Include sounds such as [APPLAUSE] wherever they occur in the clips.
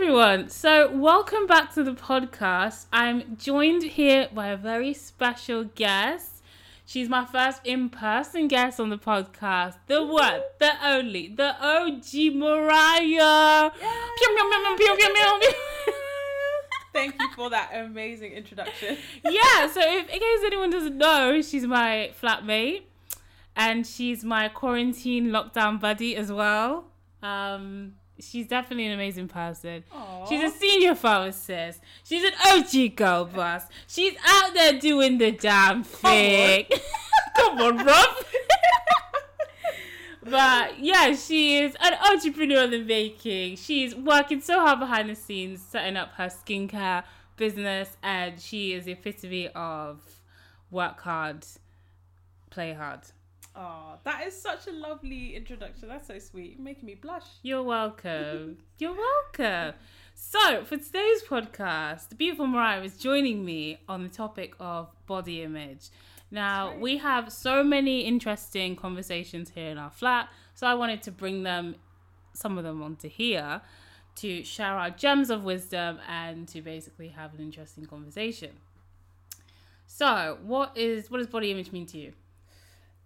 everyone. So, welcome back to the podcast. I'm joined here by a very special guest. She's my first in person guest on the podcast. The one, the only, the OG Mariah. [LAUGHS] Thank you for that amazing introduction. yeah, so if, in case anyone doesn't know, she's my flatmate and she's my quarantine lockdown buddy as well. Um, she's definitely an amazing person. Aww. She's a senior pharmacist. She's an OG girl boss. She's out there doing the damn thing. Come on, [LAUGHS] Rob. but yeah, she is an entrepreneur in the making. She's working so hard behind the scenes, setting up her skincare business, and she is the epitome of work hard, play hard. Oh, that is such a lovely introduction. That's so sweet. You're making me blush. You're welcome. [LAUGHS] You're welcome. So, for today's podcast, the beautiful Mariah is joining me on the topic of body image. Now, right. we have so many interesting conversations here in our flat, so I wanted to bring them, some of them onto here, to share our gems of wisdom and to basically have an interesting conversation. So, what is what does body image mean to you?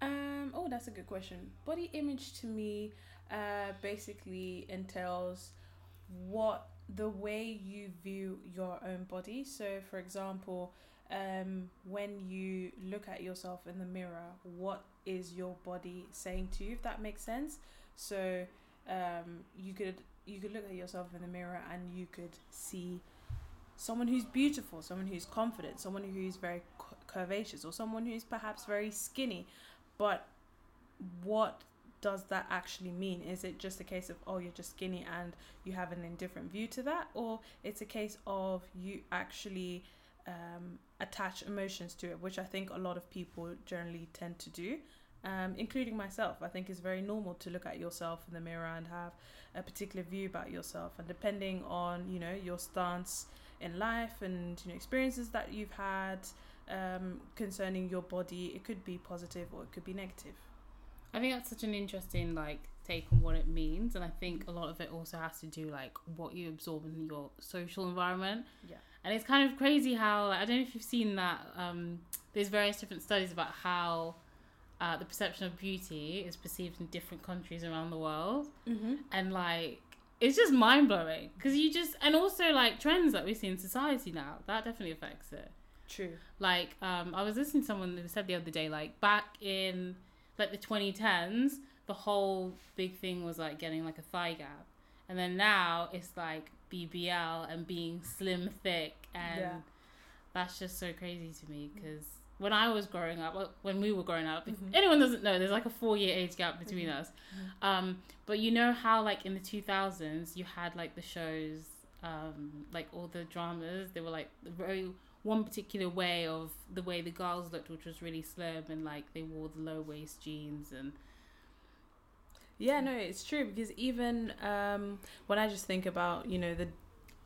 Um. Oh, that's a good question. Body image to me, uh, basically entails what the way you view your own body. So, for example, um, when you look at yourself in the mirror, what is your body saying to you? If that makes sense. So, um, you could you could look at yourself in the mirror and you could see someone who's beautiful, someone who's confident, someone who's very curvaceous, or someone who's perhaps very skinny. But what does that actually mean? Is it just a case of oh you're just skinny and you have an indifferent view to that, or it's a case of you actually um, attach emotions to it, which I think a lot of people generally tend to do, um, including myself. I think it's very normal to look at yourself in the mirror and have a particular view about yourself, and depending on you know your stance in life and you know experiences that you've had um, concerning your body, it could be positive or it could be negative. I think that's such an interesting like take on what it means, and I think a lot of it also has to do like what you absorb in your social environment. Yeah. And it's kind of crazy how like, I don't know if you've seen that. Um, there's various different studies about how uh, the perception of beauty is perceived in different countries around the world, Mm-hmm. and like it's just mind blowing because you just and also like trends that we see in society now that definitely affects it. True. Like, um, I was listening to someone who said the other day, like back in like the 2010s, the whole big thing was like getting like a thigh gap, and then now it's like BBL and being slim, thick, and Yeah. that's just so crazy to me because when I was growing up, when we were growing up, Mhm. anyone doesn't know, there's like a four year age gap between Mhm. us. Um, but you know how like in the 2000s you had like the shows, um, like all the dramas, they were like very one particular way of the way the girls looked, which was really slim and like they wore the low waist jeans and Yeah, no, it's true because even um, when I just think about, you know, the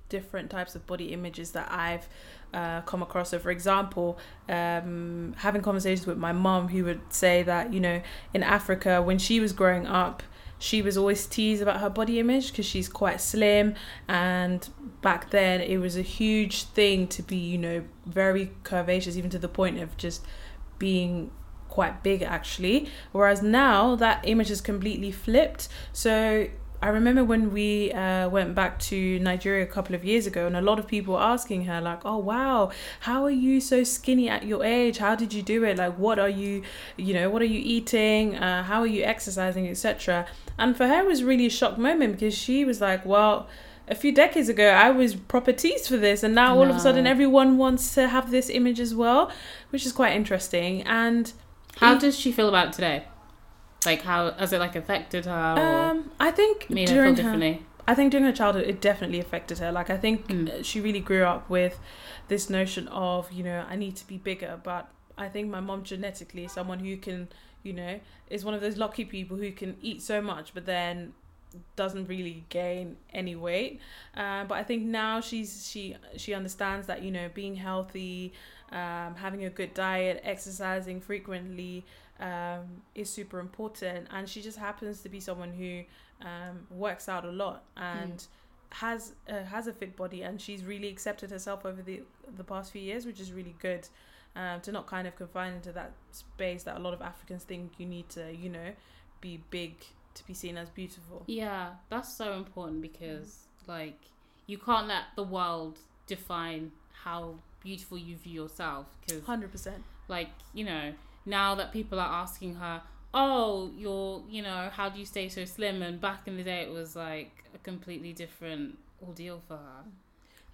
different types of body images that I've uh, come across. So, for example, um, having conversations with my mom, who would say that, you know, in Africa, when she was growing up, she was always teased about her body image because she's quite slim. And back then, it was a huge thing to be, you know, very curvaceous, even to the point of just being quite big actually whereas now that image is completely flipped so i remember when we uh, went back to nigeria a couple of years ago and a lot of people were asking her like oh wow how are you so skinny at your age? How did you do it? Like what are you you know what are you eating? Uh, how are you exercising etc and for her it was really a shock moment because she was like well a few decades ago i was proper teased for this and now all of a sudden everyone wants to have this image as well which is quite interesting and how If- does she feel about it today? Like how has it like affected her or Um, I think made her feel during her, differently? I think during her childhood, it definitely affected her. Like I think Mm. she really grew up with this notion of you know I need to be bigger. But I think my mom genetically is someone who can you know is one of those lucky people who can eat so much, but then doesn't really gain any weight. Uh, but I think now she's she she understands that you know being healthy, um, having a good diet, exercising frequently um, is super important. And she just happens to be someone who um, works out a lot and has uh, has a fit body and she's really accepted herself over the the past few years, which is really good. Um, to not kind of confine into that space that a lot of Africans think you need to, you know, be big to be seen as beautiful. Yeah, that's so important because like you can't let the world define how beautiful you view yourself because Hundred percent. like you know now that people are asking her oh you're you know how do you stay so slim and back in the day it was like a completely different ordeal for her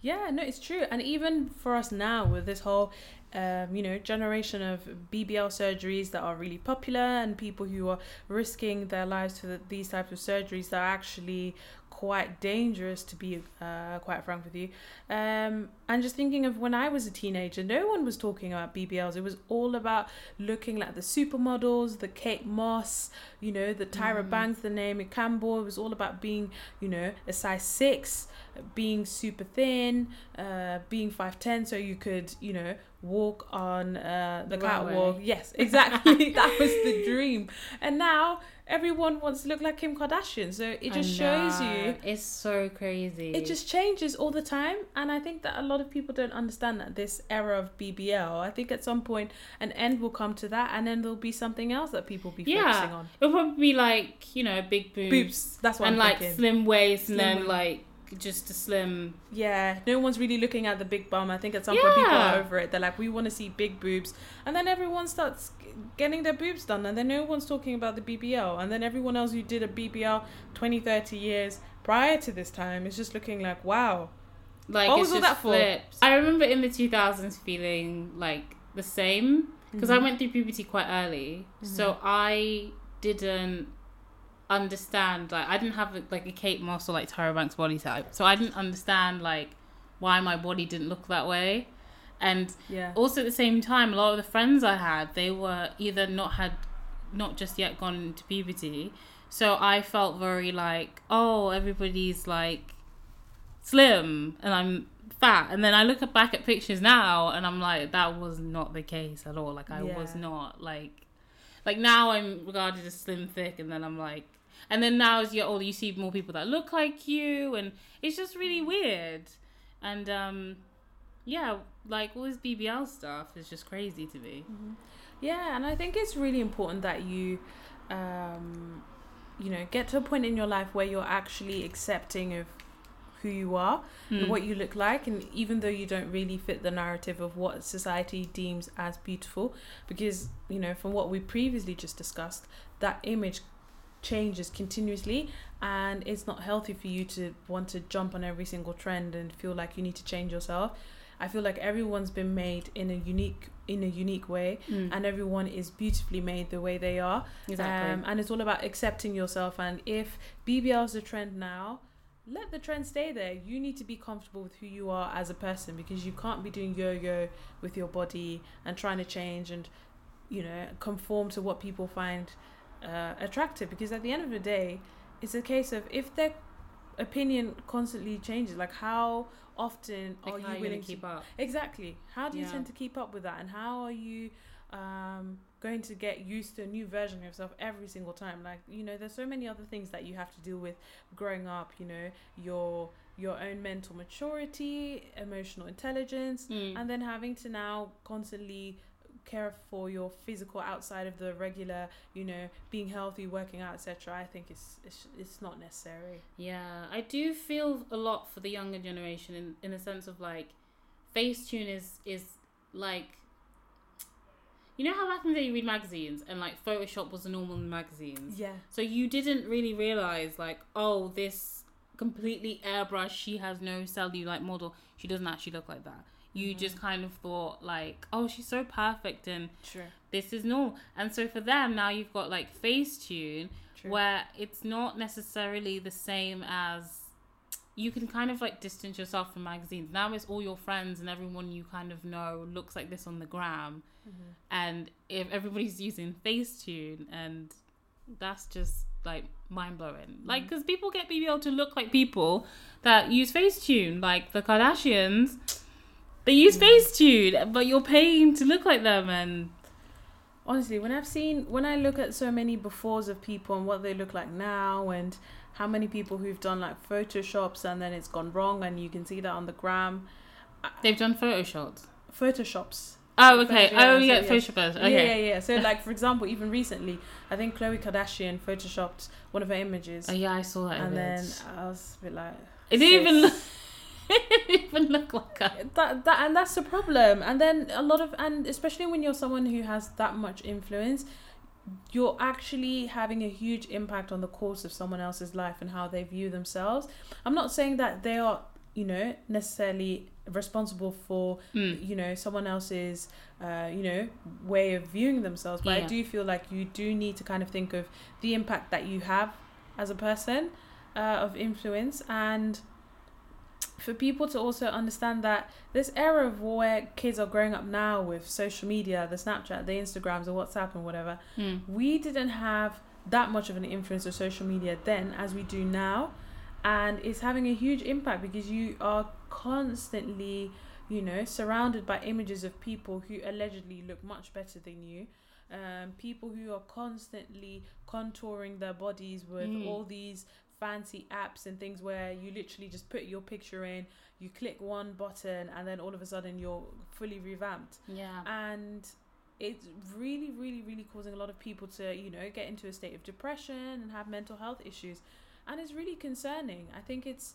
Yeah, no, it's true. And even for us now, with this whole, um, you know, generation of BBL surgeries that are really popular and people who are risking their lives for the, these types of surgeries that are actually quite dangerous, to be uh, quite frank with you. Um, and just thinking of when I was a teenager, no one was talking about BBLs. It was all about looking like the supermodels, the Kate Moss, you know, the Tyra Mhm. Banks, the Naomi Campbell. It was all about being, you know, a size six being super thin, uh, being 5'10 so you could, you know, walk on uh, the The catwalk. runway. Yes, [LAUGHS] exactly. [LAUGHS] that was the dream. And now everyone wants to look like Kim Kardashian. So it just shows you. it's so crazy It just changes all the time. And I think that a lot of people don't understand that this era of BBL, I think at some point an end will come to that and then there'll be something else that people will be Yeah. focusing on. it'll probably be like you know big boobs, Boobs. That's what and I'm like thinking. slim waist and then waist. like just a slim Yeah, no one's really looking at the big bum. I think at some point people Yeah. are over it. They're like, we want to see big boobs, and then everyone starts getting their boobs done, and then no one's talking about the BBL, and then everyone else who did a BBL 20, 30 years prior to this time is just looking like, wow. like What it's was all that for? I remember in the 2000s feeling like the same because I Mhm. went through puberty quite early, so I didn't understand like I didn't have like a Kate Moss or like Tyra Banks body type, so I didn't understand like why my body didn't look that way, and Yeah. also at the same time, a lot of the friends I had they were either not had not just yet gone into puberty, so I felt very like oh everybody's like slim and I'm fat, and then I look back at pictures now and I'm like that was not the case at all. Like I was not like like now I'm regarded as slim thick, and then I'm like. And then now, as you're older, you see more people that look like you, and it's just really weird. And um, yeah, like all this BBL stuff is just crazy to me. Yeah, and I think it's really important that you, um, you know, get to a point in your life where you're actually accepting of who you are and Mm. what you look like, and even though you don't really fit the narrative of what society deems as beautiful, because you know, from what we previously just discussed, that image changes continuously and it's not healthy for you to want to jump on every single trend and feel like you need to change yourself i feel like everyone's been made in a unique in a unique way Mm. and everyone is beautifully made the way they are. exactly. Um, and it's all about accepting yourself. And if BBL is the trend now, let the trend stay there. You need to be comfortable with who you are as a person because you can't be doing yo yo with your body and trying to change and, you know, conform to what people find uh, attractive. Because at the end of the day, it's a case of if their opinion constantly changes, like how often like are you willing gonna keep up? Exactly. How do you Yeah. tend to keep up with that, and how are you um, going to get used to a new version of yourself every single time? Like you know, there's so many other things that you have to deal with growing up. You know, your your own mental maturity, emotional intelligence, Mm. and then having to now constantly care for your physical outside of the regular you know being healthy working out etc i think it's, it's it's not necessary Yeah, I do feel a lot for the younger generation in in the sense of like Facetune is is like you know how back in the day you read magazines and like Photoshop was the normal in magazines. yeah So you didn't really realize like oh this completely airbrush she has no cellulite model she doesn't actually look like that. You Mhm. just kind of thought like oh she's so perfect and true this is normal. And so for them now you've got like Facetune true where it's not necessarily the same as you can kind of like distance yourself from magazines. Now it's all your friends and everyone you kind of know looks like this on the gram, Mhm. and if everybody's [LAUGHS] using Facetune, and that's just like mind blowing. Like, because people get BBL to look like people that use Facetune, like the Kardashians. They use. Facetune, but you're paying to look like them, and honestly when i've seen when i look at so many befores of people and what they look like now and how many people who've done like photoshops and then it's gone wrong and you can see that on the gram They've done photoshops. photoshops Oh, okay. Oh, yeah, oh, so yeah, photoshoppers. Yeah, Okay. yeah, yeah. So, [LAUGHS] like for example, even recently, I think Khloe Kardashian photoshopped one of her images, Oh, yeah, I saw that. and then. I was a bit like, it didn't even look. [LAUGHS] didn't [LAUGHS] even look like a. that, that, and that's the problem. And then a lot of, and especially when you're someone who has that much influence, you're actually having a huge impact on the course of someone else's life and how they view themselves. I'm not saying that they are, you know, necessarily responsible for Mm. you know someone else's uh, you know way of viewing themselves but i do feel like you do need to kind of think of the impact that you have as a person uh, of influence and for people to also understand that this era of where kids are growing up now with social media the snapchat the instagrams the whatsapp and whatever Mm. we didn't have that much of an influence of social media then as we do now and it's having a huge impact because you are constantly you know surrounded by images of people who allegedly look much better than you um, people who are constantly contouring their bodies with Mm. all these fancy apps and things where you literally just put your picture in you click one button and then all of a sudden you're fully revamped Yeah. and it's really really really causing a lot of people to you know get into a state of depression and have mental health issues and it's really concerning i think it's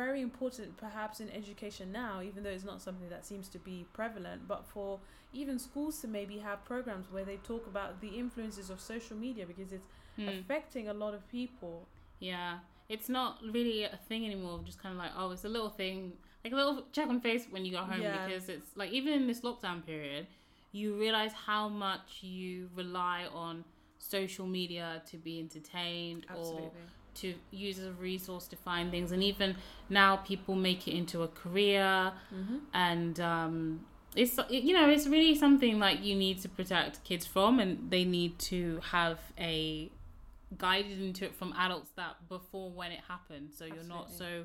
very important perhaps in education now even though it's not something that seems to be prevalent but for even schools to maybe have programs where they talk about the influences of social media because it's Mm. affecting a lot of people Yeah, it's not really a thing anymore. Just kind of like, oh, it's a little thing, like a little check on face when you go home. Yeah. Because it's like even in this lockdown period, you realize how much you rely on social media to be entertained or to use as a resource to find things. And even now, people make it into a career, mm-hmm. and um, it's you know it's really something like you need to protect kids from, and they need to have a guided into it from adults that before when it happened, so you're not so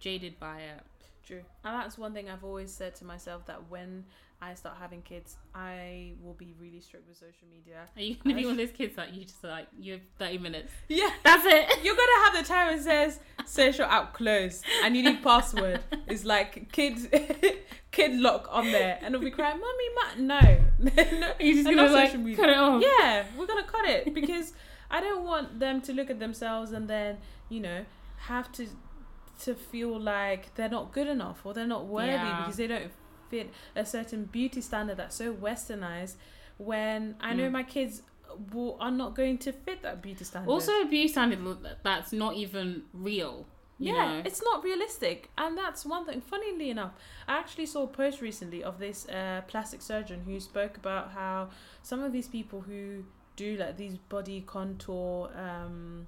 jaded by it. True. And that's one thing I've always said to myself that when I start having kids, I will be really strict with social media. Are you gonna be one of those kids that you just like you have thirty minutes? [LAUGHS] Yeah. That's it. [LAUGHS] You're gonna have the time it says social app closed and you need [LAUGHS] password. It's like kid kid lock on there and it'll be crying, Mummy, ma no. no. You're just gonna like social media. cut it off. Yeah, we're gonna cut it because I don't want them to look at themselves and then, you know, have to to feel like they're not good enough or they're not worthy Yeah. because they don't fit a certain beauty standard that's so westernized when I know Mm. my kids will, are not going to fit that beauty standard. Also, a beauty standard that's not even real. You yeah, know? it's not realistic, and that's one thing. Funnily enough, I actually saw a post recently of this uh, plastic surgeon who spoke about how some of these people who do like these body contour um,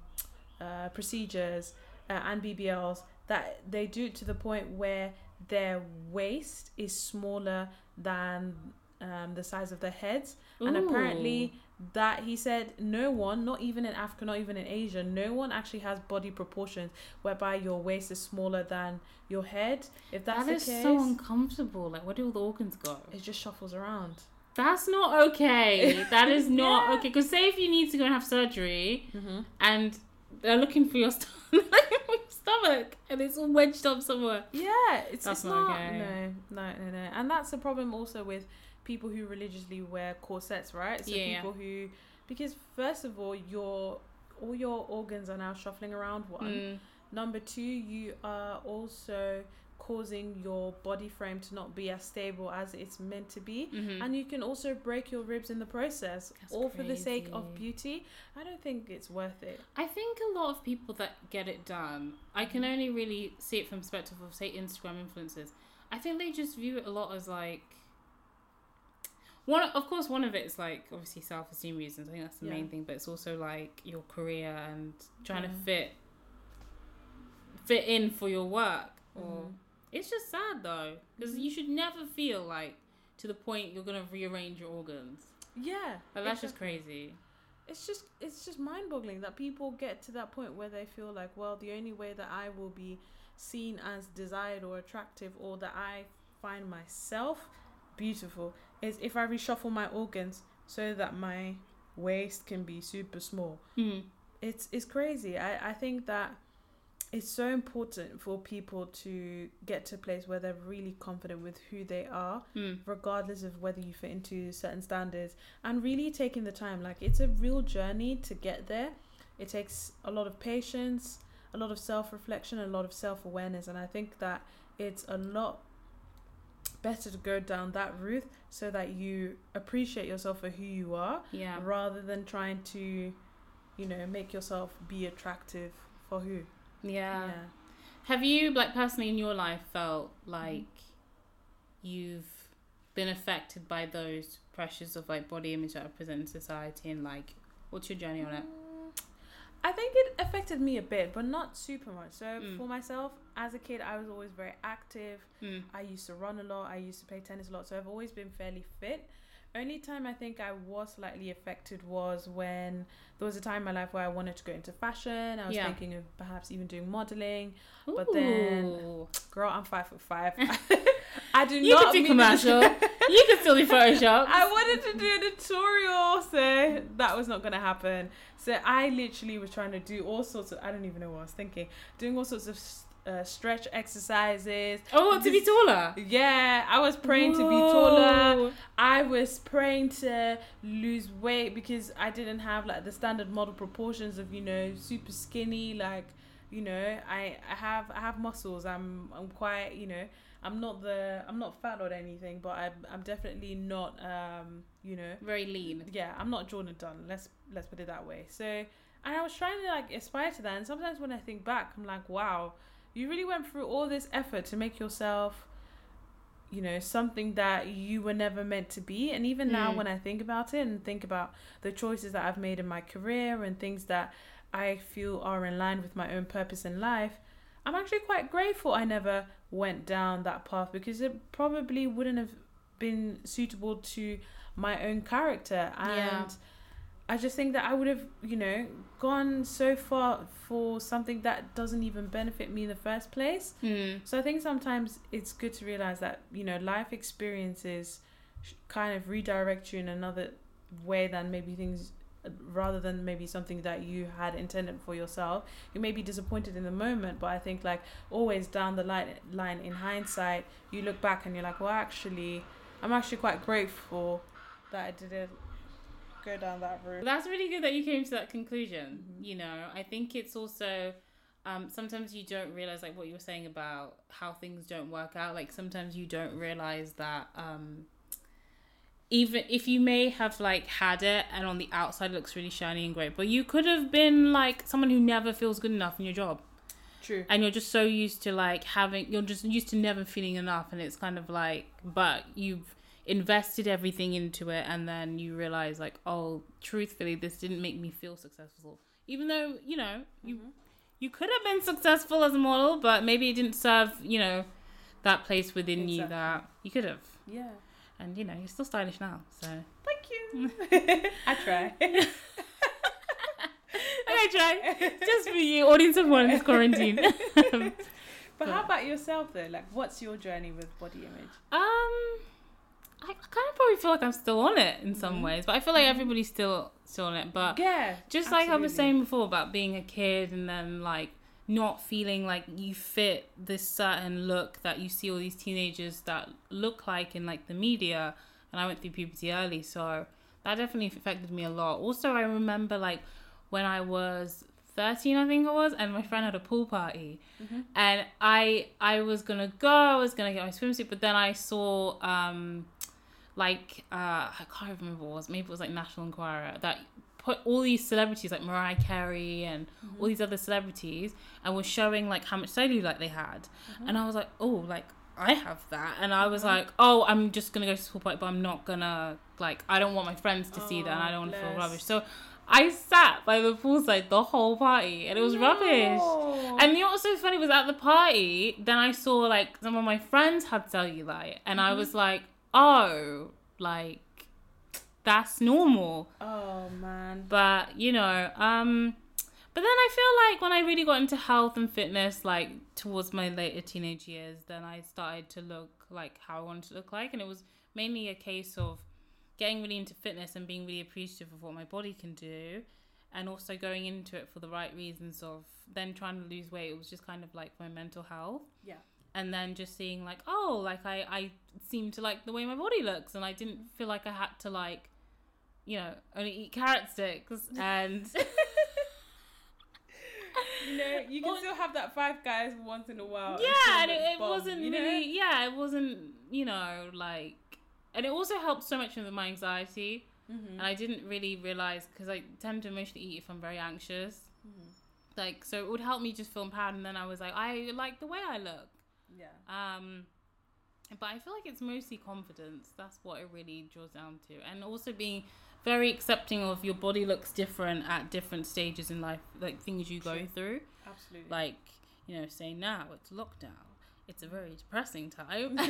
uh, procedures uh, and BBLs that they do to the point where their waist is smaller than um, the size of their heads, and apparently that he said no one not even in africa not even in asia no one actually has body proportions whereby your waist is smaller than your head if that's that the case so uncomfortable. Like, where do all the organs go? it just shuffles around That's not okay. That is [LAUGHS] not Yeah. okay. Because say if you need to go and have surgery mm-hmm. and they're looking for your, st- looking for your stomach and it's all wedged up somewhere. yeah it's, That's it's not not okay. no no no no and that's the problem also with people who religiously wear corsets right so Yeah. people who because first of all your all your organs are now shuffling around one Mm. Number two, you are also causing your body frame to not be as stable as it's meant to be. Mhm. And you can also break your ribs in the process, That's all for the sake of beauty. I don't think it's worth it. I think a lot of people that get it done, I can only really see it from the perspective of say Instagram influencers. I think they just view it a lot as like one. Of course, one of it is like obviously self esteem reasons. I think that's the Yeah. main thing, but it's also like your career and trying to fit fit in for your work. Or Mhm. It's just sad though, because Mhm. you should never feel like to the point you're gonna rearrange your organs. Yeah. But that's just crazy. It's just it's just mind boggling that people get to that point where they feel like, well, the only way that I will be seen as desired or attractive or that I find myself beautiful is if I reshuffle my organs so that my waist can be super small. Mm. it's it's crazy. I I think that it's so important for people to get to a place where they're really confident with who they are Mm. regardless of whether you fit into certain standards and really taking the time like it's a real journey to get there it takes a lot of patience a lot of self-reflection a lot of self-awareness and i think that it's a lot better to go down that route so that you appreciate yourself for who you are Yeah. rather than trying to you know make yourself be attractive for who Yeah. Have you, like, personally in your life, felt like you've been affected by those pressures of like body image that are present in society, and like, what's your journey on it? I think it affected me a bit, but not super much. So Mm. for myself, as a kid, I was always very active. Mm. I used to run a lot. I used to play tennis a lot. So I've always been fairly fit. Only time I think I was slightly affected was when there was a time in my life where I wanted to go into fashion. I was Yeah. thinking of perhaps even doing modeling. But then- Girl, I'm five foot five. [LAUGHS] [LAUGHS] I do you not could do commercial. [LAUGHS] you could still do Photoshop. I wanted to do a tutorial, so that was not gonna happen. So I literally was trying to do all sorts of I don't even know what I was thinking, doing all sorts of uh, stretch exercises. oh, what, to be taller. Yeah, I was praying to be taller. I was praying to lose weight because I didn't have like the standard model proportions of you know super skinny. Like you know, I I have I have muscles. I'm I'm quite you know I'm not the I'm not fat or anything, but I'm I'm definitely not um you know Very lean. yeah I'm not Jourdan Dunn. Let's let's put it that way. So and I was trying to like aspire to that, and sometimes when I think back, I'm like, wow, you really went through all this effort to make yourself you know something that you were never meant to be and even now Mm. when i think about it and think about the choices that i've made in my career and things that i feel are in line with my own purpose in life i'm actually quite grateful i never went down that path because it probably wouldn't have been suitable to my own character and Yeah. I just think that I would have, you know, gone so far for something that doesn't even benefit me in the first place. Mm. So I think sometimes it's good to realize that you know life experiences kind of redirect you in another way than maybe things rather than maybe something that you had intended for yourself. You may be disappointed in the moment, but I think like always down the line line in hindsight, you look back and you're like, well, actually, I'm actually quite grateful that I didn't go down that route. That's really good that you came to that conclusion. Mhm. You know, I think it's also um, sometimes you don't realize like what you were saying about how things don't work out. Like sometimes you don't realize that um, even if you may have like had it and on the outside looks really shiny and great, but you could have been like someone who never feels good enough in your job. True. and you're just so used to like having you're just used to never feeling enough and it's kind of like but you've invested everything into it and then you realize like oh truthfully this didn't make me feel successful even though you know you Mhm. you could have been successful as a model but maybe it didn't serve you know that place within you that you could have Yeah. and you know you're still stylish now so Thank you. [LAUGHS] I try. [LAUGHS] [LAUGHS] okay try just for you audience of one this quarantine But how about yourself though? Like, what's your journey with body image? Um, I kind of probably feel like I'm still on it in some Mhm. ways, but I feel like Mhm. everybody's still still on it. But yeah, just like I was saying before about being a kid and then like not feeling like you fit this certain look that you see all these teenagers that look like in like the media, and I went through puberty early, so that definitely affected me a lot. Also, I remember like when I was 13 I think it was and my friend had a pool party Mhm. and I I was gonna go I was gonna get my swimsuit but then I saw um like uh I can't remember what it was maybe it was like National Enquirer that put all these celebrities like Mariah Carey and Mm-hmm. all these other celebrities and was showing like how much cellulite they had Mm-hmm. and I was like oh like I have that and I was Mhm. like oh I'm just gonna go to the pool party but I'm not gonna like I don't want my friends to see that and I Oh, don't want to feel rubbish so I sat by the poolside the whole party and it was rubbish. And you know what's so funny was at the party, then I saw like some of my friends had cellulite and I Mhm. was like, oh, like that's normal. oh man. But you know, um but then I feel like when I really got into health and fitness, like towards my later teenage years, then I started to look like how I wanted to look like. And it was mainly a case of getting really into fitness and being really appreciative of what my body can do. and also going into it for the right reasons of then trying to lose weight. It was just kind of like my mental health. Yeah. And then just seeing like, oh, like I, I seem to like the way my body looks and I didn't feel like I had to like, you know, only eat carrot sticks [LAUGHS] and [LAUGHS] You know, you can Well- still have that five guys once in a while. yeah, and it, it bomb, wasn't you know? really yeah, it wasn't, you know, like and it also helped so much with my anxiety. Mhm. And I didn't really realize because I tend to emotionally eat if I'm very anxious. Mhm. Like, so it would help me just feel empowered. And then I was like, I like the way I look. Yeah. Um, but I feel like it's mostly confidence. That's what it really draws down to. And also being very accepting of your body looks different at different stages in life, like things you go True. through. Absolutely. Like, you know, say now it's lockdown. It's a very depressing time. [LAUGHS] [LAUGHS] so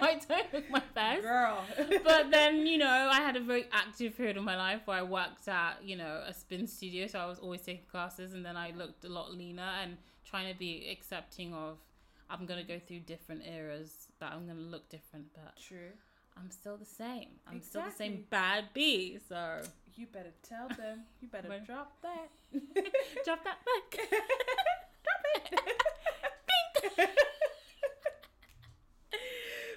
I don't look my best. Girl. but [LAUGHS] then you know i had a very active period of my life where i worked at you know a spin studio so i was always taking classes and then i looked a lot leaner and trying to be accepting of i'm to go through different eras that i'm to look different but True. i'm still the same i'm still the same bad B. so You better tell them. You better drop that. [LAUGHS] drop that back [LAUGHS] drop it. [LAUGHS]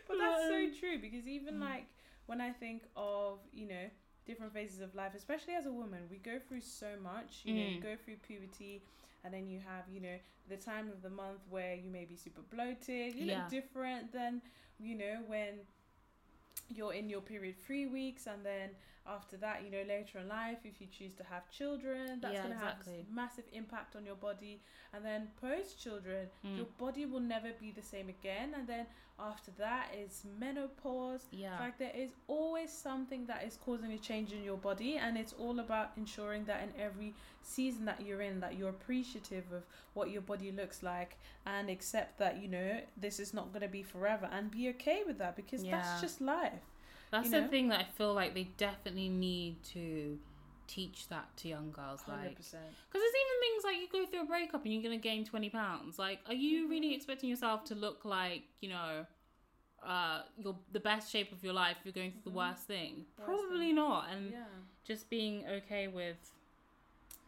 but that's so true because even mm. like when I think of you know different phases of life, especially as a woman, we go through so much. You know, you Mm. go through puberty, and then you have you know the time of the month where you may be super bloated. You Yeah. look different than you know when you're in your period three weeks and then after that you know later in life if you choose to have children that's Yeah, going to have exactly. a massive impact on your body. And then post children Mm. your body will never be the same again. And then after that is menopause. Yeah. Like there is always something that is causing a change in your body. And it's all about ensuring that in every season that you're in that you're appreciative of what your body looks like and accept that you know this is not going to be forever. And be okay with that because Yeah. that's just life that's you the thing that i feel like they definitely need to teach that to young girls 100% like Because there's even things like you go through a breakup and you're going to gain 20 pounds. Like, are you really Mhm. expecting yourself to look like, you know, uh, your the best shape of your life? You're going through the Mhm. worst thing. Worst Probably thing. not. And yeah just being okay with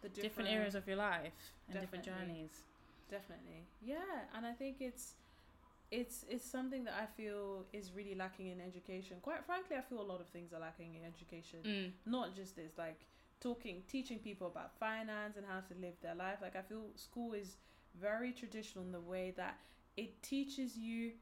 the different, areas of your life and different journeys. definitely yeah and i think it's it's it's something that i feel is really lacking in education quite frankly i feel a lot of things are lacking in education Mm. not just this like talking teaching people about finance and how to live their life like i feel school is very traditional in the way that it teaches you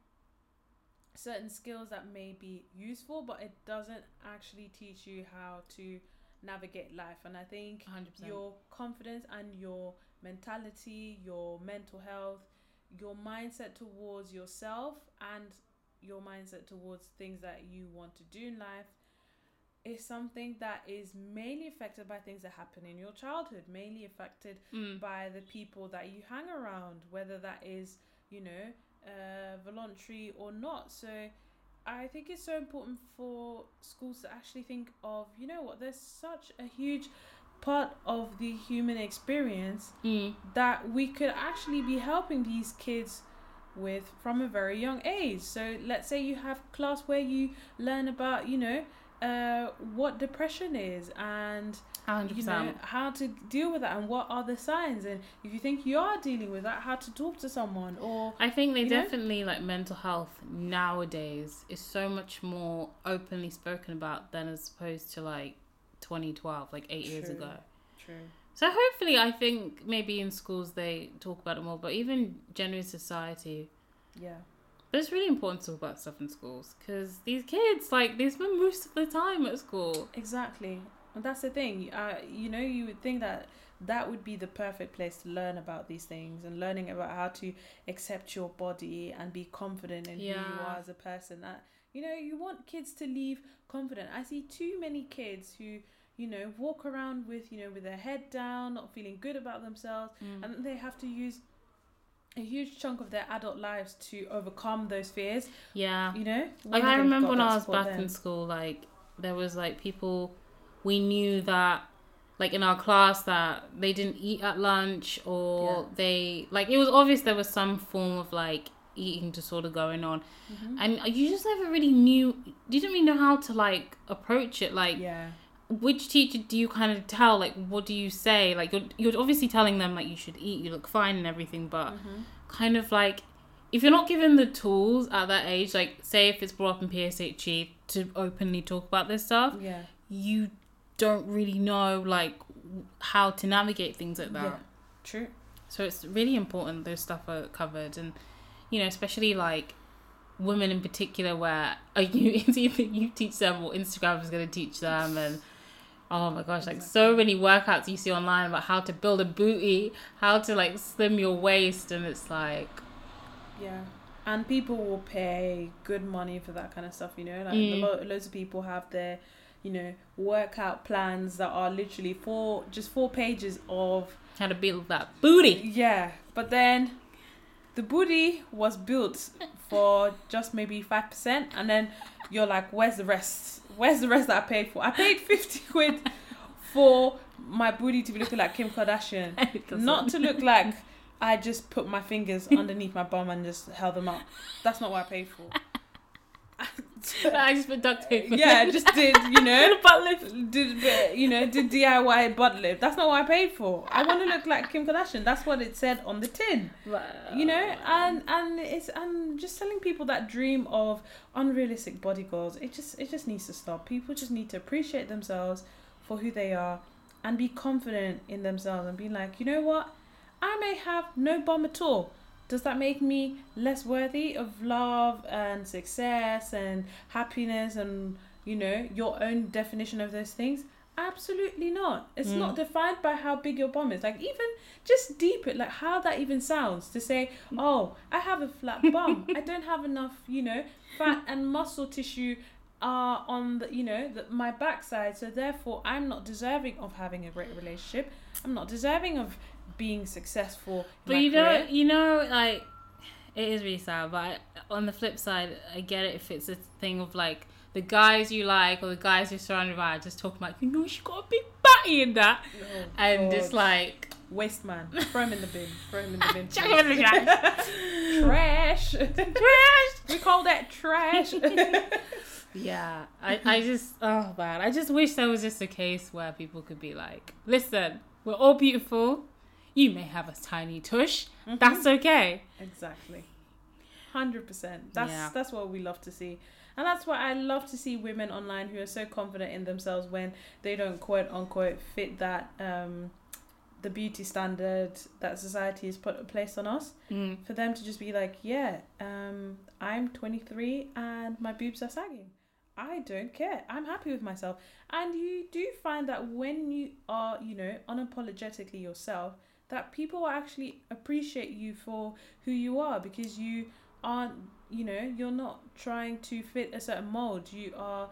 certain skills that may be useful but it doesn't actually teach you how to navigate life and i think 100%. your confidence and your mentality, your mental health, your mindset towards yourself, and your mindset towards things that you want to do in life is something that is mainly affected by things that happen in your childhood, mainly affected Mm. by the people that you hang around, whether that is, you know, uh, voluntary or not. So I think it's so important for schools to actually think of, you know what, there's such a huge part of the human experience Mm. that we could actually be helping these kids with from a very young age. So let's say you have class where you learn about, you know, uh, what depression is and 100%. you know how to deal with that and what are the signs and if you think you are dealing with that how to talk to someone or I think they you know? definitely like mental health nowadays is so much more openly spoken about than as opposed to like 2012, like eight years ago. true. So hopefully, I think maybe in schools they talk about it more, but even generally society, yeah. But it's really important to talk about stuff in schools because these kids, like, they spend most of the time at school. exactly. And that's the thing uh, you know you would think that that would be the perfect place to learn about these things and learning about how to accept your body and be confident in who you are as a person. That you know you want kids to leave confident. I see too many kids who you know walk around with you know with their head down not feeling good about themselves Mm. and they have to use a huge chunk of their adult lives to overcome those fears yeah. you know Like, I remember when I was back then. in school, like, there was like people we knew that. Like in our class, that they didn't eat at lunch, or Yeah. they like it was obvious there was some form of like eating disorder going on, Mhm. and you just never really knew you didn't really know how to like approach it like yeah which teacher do you kind of tell? Like, what do you say? Like, you're you're obviously telling them like you should eat, you look fine and everything, but Mm-hmm. kind of like if you're not given the tools at that age, like say if it's brought up in PSHE to openly talk about this stuff, Yeah. you don't really know like how to navigate things like that. Yeah. True. So it's really important those stuff are covered, and you know, especially like women in particular, where are you [LAUGHS] you teach them or Instagram is going to teach them, and oh my gosh, like so many workouts you see online about how to build a booty, how to like slim your waist, and it's like Yeah. And people will pay good money for that kind of stuff, you know? Like Mm. lo- loads of people have their, you know, workout plans that are literally four just four pages of how to build that booty. yeah, but then the booty was built for just maybe 5% and then you're like where's the rest? Where's the rest that I paid for? I paid 50 [LAUGHS] quid for my booty to be looking like Kim Kardashian. [LAUGHS] Not to look like I just put my fingers underneath my bum and just held them up. That's not what I paid for. [LAUGHS] I just put duct tape. yeah, I just did, you know, [LAUGHS] butt lift. did you know, did DIY butt lift. That's not what I paid for. I want to look like Kim Kardashian. That's what it said on the tin. You know, and and it's and just telling people that dream of unrealistic body goals. It just it just needs to stop. People just need to appreciate themselves for who they are and be confident in themselves and be like, you know what, I may have no bum at all. Does that make me less worthy of love and success and happiness and you know your own definition of those things? Absolutely not. It's Mm. not defined by how big your bum is. Like even just deep it, like how that even sounds to say, oh, I have a flat bum. I don't have enough, you know, fat and muscle tissue uh, on the, you know, the, my backside. So therefore, I'm not deserving of having a great relationship. I'm not deserving of being successful. But you know, you know, like it is really sad. But I, on the flip side, I get it if it's a thing of like the guys you like or the guys you're surrounded by are just talking about, you know, she got a big batty in that, Oh, and just God. like waste man, throw him in the bin. Throw him in the bin. [LAUGHS] chuck him in the trash. trash. [LAUGHS] Trash. [LAUGHS] we call that trash. Yeah, I, I just oh man, I just wish there was just a case where people could be like, listen, we're all beautiful. You may have a tiny tush. Mm-hmm. That's okay. Exactly. Hundred percent. That's Yeah. that's what we love to see. And that's why I love to see women online who are so confident in themselves when they don't quote unquote fit that um the beauty standard that society has put placed on us. Mm. For them to just be like, Yeah, um, I'm twenty three and my boobs are sagging. I don't care. I'm happy with myself. And you do find that when you are, you know, unapologetically yourself, that people actually appreciate you for who you are because you aren't, you know, you're not trying to fit a certain mold. You are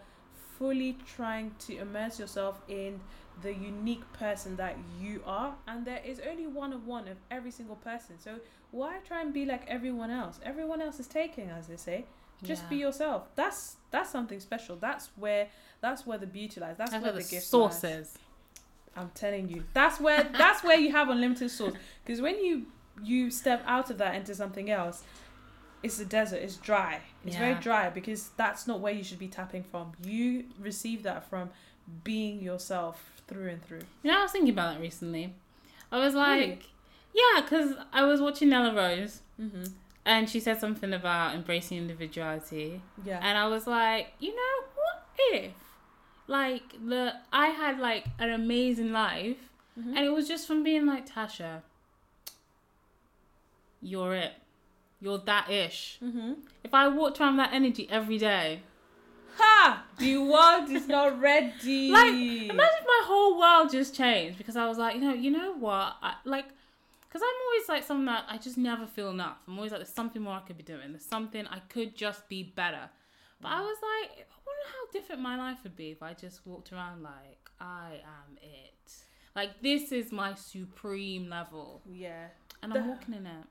fully trying to immerse yourself in the unique person that you are and there is only one of one of every single person so why try and be like everyone else everyone else is taking as they say just Yeah. be yourself that's that's something special that's where that's where the beauty lies that's, That's where where the the gift source lies. is. I'm telling you, that's where that's where you have unlimited source. Because when you you step out of that into something else, it's a desert. It's dry. It's very dry because that's not where you should be tapping from. You receive that from being yourself through and through. You know, I was thinking about that recently. I was like, Really? yeah, because I was watching Nella Rose Mm-hmm. and she said something about embracing individuality. Yeah. And I was like, you know, what if, like, the I had like an amazing life, Mhm. and it was just from being like Tasha. You're it. You're that ish. Mm-hmm. If I walked around that energy every day, Ha! The world is not ready. [LAUGHS] Like, imagine my whole world just changed because I was like, you know, you know what, I, like, because I'm always like something that I just never feel enough. I'm always like, there's something more I could be doing. There's something I could just be better. But I was like, I wonder how different my life would be if I just walked around like I am it. Like this is my supreme level, yeah. and I'm walking in it.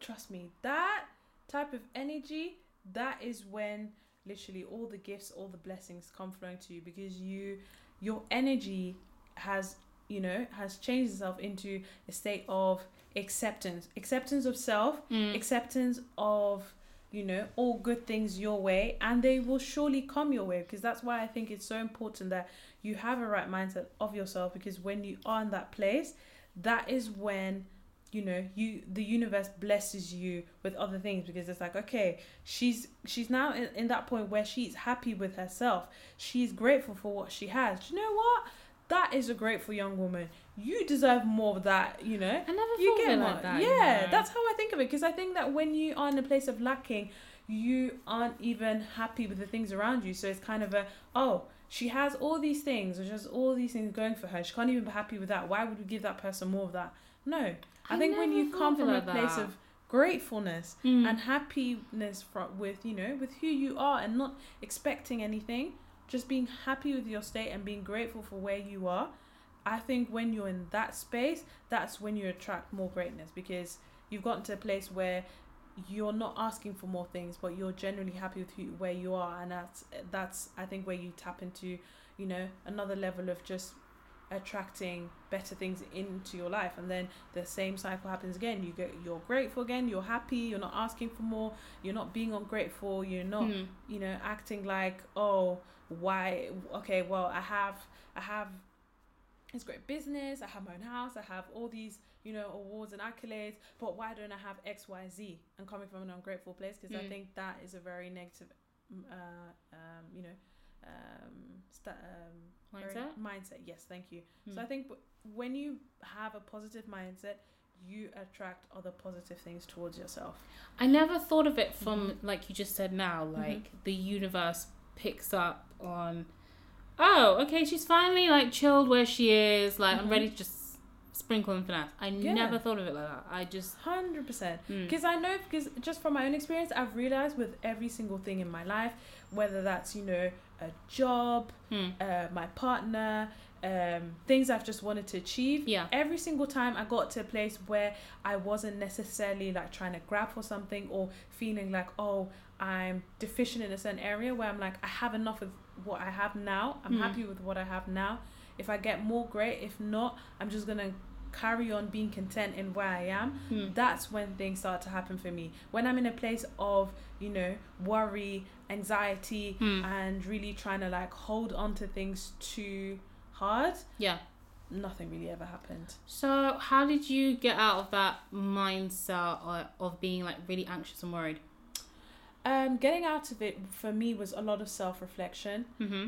trust me that type of energy that is when literally all the gifts all the blessings come flowing to you because you your energy has you know has changed itself into a state of acceptance acceptance of self Mm. acceptance of you know, all good things your way and they will surely come your way because that's why I think it's so important that you have a right mindset of yourself because when you are in that place, that is when you know you the universe blesses you with other things because it's like okay she's she's now in, in that point where she's happy with herself. She's grateful for what she has. Do you know what that is a grateful young woman you deserve more of that you know I never you get of it more. like that. yeah you know. that's how i think of it because i think that when you are in a place of lacking you aren't even happy with the things around you so it's kind of a oh she has all these things or she has all these things going for her she can't even be happy with that why would we give that person more of that no i, think when you come from a place that. of gratefulness Mm. and happiness from with you know with who you are and not expecting anything just being happy with your state and being grateful for where you are i think when you're in that space that's when you attract more greatness because you've gotten to a place where you're not asking for more things but you're generally happy with who, where you are. And that's that's i think where you tap into you know another level of just attracting better things into your life. And then the same cycle happens again. You get you're grateful again. You're happy. You're not asking for more. You're not being ungrateful. You're not Mm. you know acting like oh why okay well i have i have this great business i have my own house i have all these you know awards and accolades but why don't i have xyz and coming from an ungrateful place because i Mm. think that is a very negative mm, uh, um, you know um, sta um, Mindset? mindset yes thank you so Mm. i think w- when you have a positive mindset you attract other positive things towards yourself I never thought of it from Mm-hmm. like you just said now, like the universe picks up on oh, okay, she's finally like chilled where she is, like I'm Mhm. ready to just sprinkle and finesse. I Yeah. never thought of it like that. I just Hundred percent. mm. Because I know, because just from my own experience, I've realized with every single thing in my life, whether that's you know a job, Hmm. uh, my partner, um, things I've just wanted to achieve. Yeah. Every single time I got to a place where I wasn't necessarily like trying to grab for something or feeling like oh I'm deficient in a certain area where I'm like I have enough of what I have now. I'm Mm. happy with what I have now. If I get more, great. If not, I'm just gonna carry on being content in where I am Hmm. that's when things start to happen for me when i'm in a place of you know worry anxiety Hmm. and really trying to like hold on to things too hard Yeah. nothing really ever happened So how did you get out of that mindset of, of being like really anxious and worried? Um getting out of it for me was a lot of self-reflection Mm-hmm.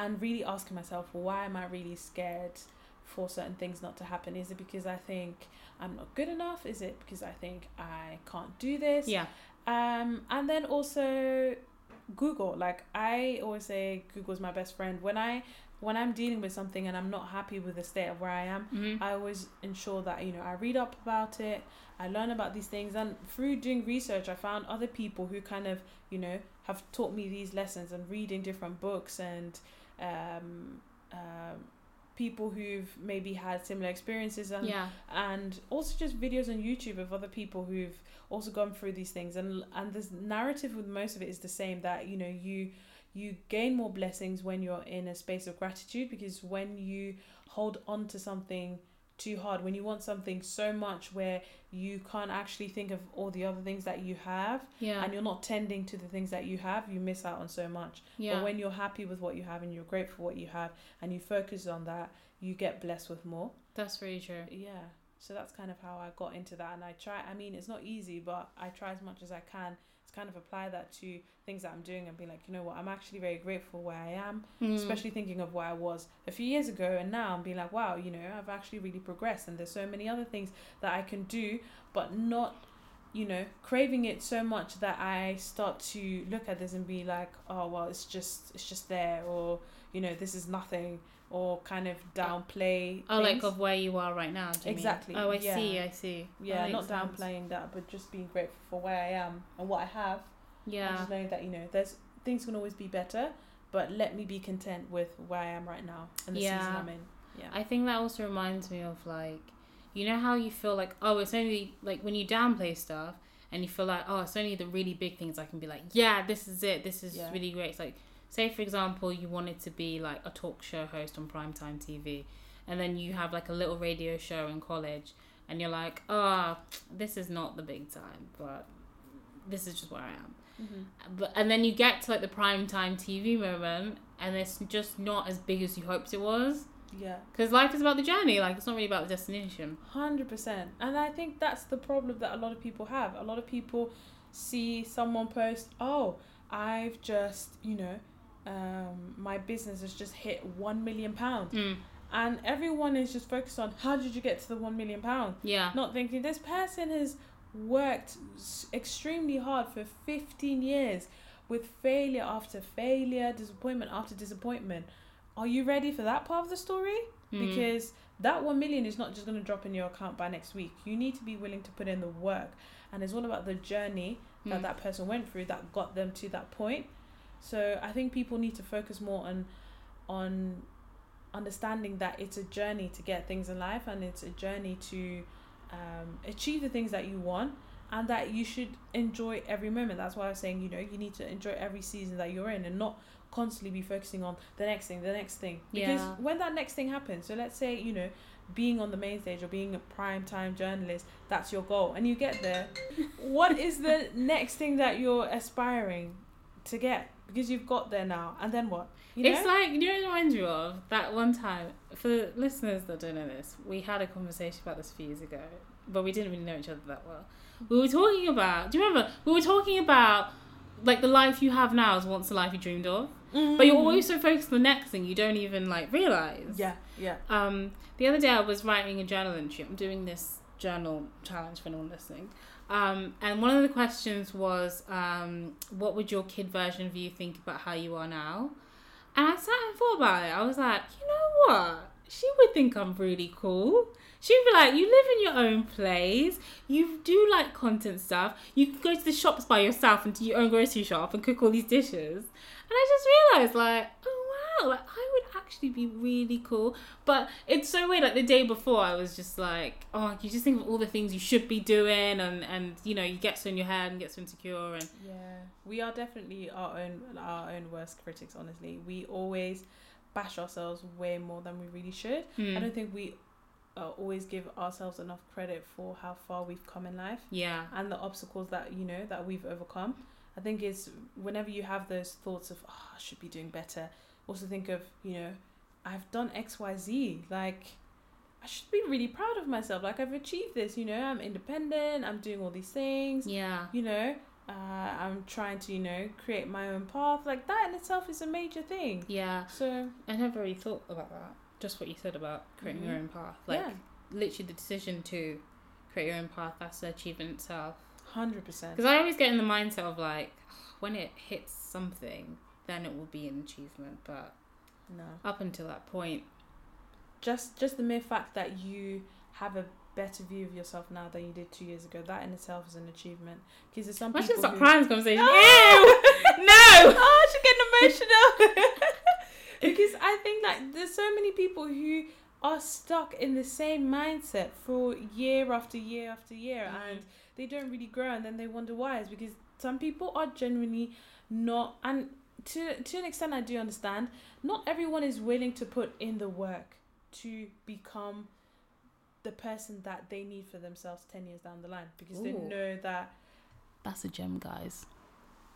and really asking myself why am i really scared for certain things not to happen is it because i think i'm not good enough is it because i think i can't do this Yeah. Um, and then also Google. Like I always say, Google's my best friend. When I when I'm dealing with something and I'm not happy with the state of where I am, Mm-hmm. I always ensure that you know I read up about it. I learn about these things, and through doing research, I found other people who kind of you know have taught me these lessons and reading different books and um, um, people who've maybe had similar experiences and yeah. and also just videos on YouTube of other people who've also gone through these things and and this narrative with most of it is the same that you know you you gain more blessings when you're in a space of gratitude because when you hold on to something too hard when you want something so much where you can't actually think of all the other things that you have Yeah. and you're not tending to the things that you have you miss out on so much yeah. but when you're happy with what you have and you're grateful for what you have and you focus on that you get blessed with more That's very true. yeah so that's kind of how i got into that and i try i mean it's not easy but i try as much as i can to kind of apply that to things that i'm doing and be like you know what i'm actually very grateful where i am Mm. especially thinking of where i was a few years ago and now i'm being like wow you know i've actually really progressed and there's so many other things that i can do but not you know craving it so much that i start to look at this and be like oh well it's just it's just there or you know this is nothing or kind of uh, downplay Oh, like of where you are right now. do you mean? Exactly, Oh, I yeah. see. I see. Yeah not sense. downplaying that but just being grateful for where i am and what i have Yeah. and Yeah. just knowing that you know there's things can always be better but let me be content with where i am right now and the season i'm in yeah I think that also reminds me of like, you know how you feel like, oh, it's only like when you downplay stuff and you feel like, oh, it's only the really big things I can be like, yeah, this is it. This is Yeah. really great. It's like, say for example, you wanted to be like a talk show host on primetime TV, and then you have like a little radio show in college, and you're like, oh, this is not the big time, but this is just where I am. Mm-hmm. But and then you get to like the prime time TV moment, and it's just not as big as you hoped it was. Yeah. Because life is about the journey. Like it's not really about the destination. Hundred percent, and I think that's the problem that a lot of people have. A lot of people see someone post, "Oh, I've just, you know, um, my business has just hit one million pounds," Mm. and everyone is just focused on how did you get to the one million pounds, Yeah. not thinking this person has worked extremely hard for fifteen years with failure after failure, disappointment after disappointment. Are you ready for that part of the story? Mm. because that 1 million is not just going to drop in your account by next week you need to be willing to put in the work and it's all about the journey that Mm. that person went through that got them to that point so i think people need to focus more on on understanding that it's a journey to get things in life and it's a journey to um, achieve the things that you want and that you should enjoy every moment. That's why i was saying you know you need to enjoy every season that you're in and not constantly be focusing on the next thing the next thing. Because Yeah. when that next thing happens so let's say you know being on the main stage or being a prime time journalist that's your goal and you get there. [LAUGHS] What is the next thing that you're aspiring to get because you've got there now and then what you know It's like you know what it reminds you of that one time. For listeners that don't know this, we had a conversation about this a few years ago, but we didn't really know each other that well. We were talking about. Do you remember? We were talking about like the life you have now is once the life you dreamed of, but you're always so focused on the next thing you don't even like realize. Mm-hmm. yeah yeah Um, the other day I was writing a journal entry. I'm doing this journal challenge for anyone listening. Um, and one of the questions was, um, what would your kid version of you think about how you are now? And I sat and thought about it. I was like, you know what? She would think I'm really cool. She'd be like, you live in your own place. You do like content stuff. You can go to the shops by yourself and do your own grocery shop and cook all these dishes. And I just realized, like, oh wow, like I actually be really cool. But it's so weird. Like the day before, I was just like, oh, you just think of all the things you should be doing, and and you know, you get so in your head and get so insecure, and Yeah, we are definitely our own our own worst critics. Honestly, we always bash ourselves way more than we really should. Hmm. I don't think we uh, always give ourselves enough credit for how far we've come in life yeah, and the obstacles that you know that we've overcome. I think it's whenever you have those thoughts of oh, I should be doing better. Also think of you know I've done X Y Z like. I should be really proud of myself. Like I've achieved this, you know. I'm independent. I'm doing all these things yeah, you know uh, i'm trying to you know create my own path like that in itself is a major thing yeah. so I never really thought about that. Just what you said about creating your Mhm. own path, like yeah literally the decision to create your own path. That's the achievement itself. 100% Because I always get in the mindset of like, when it hits something, then it will be an achievement. But no up until that point, just just the mere fact that you have a better view of yourself now than you did two years ago that in itself is an achievement because there's some I should people stop who- crying this conversation. [LAUGHS] [LAUGHS] Oh! Ew! No! oh, I should get emotional. [LAUGHS] because I think that there's so many people who are stuck in the same mindset for year after year after year Mhm. and they don't really grow and then they wonder why. It's because some people are genuinely not and to to an extent I do understand, not everyone is willing to put in the work to become the person that they need for themselves 10 years down the line because they know that That's a gem, guys.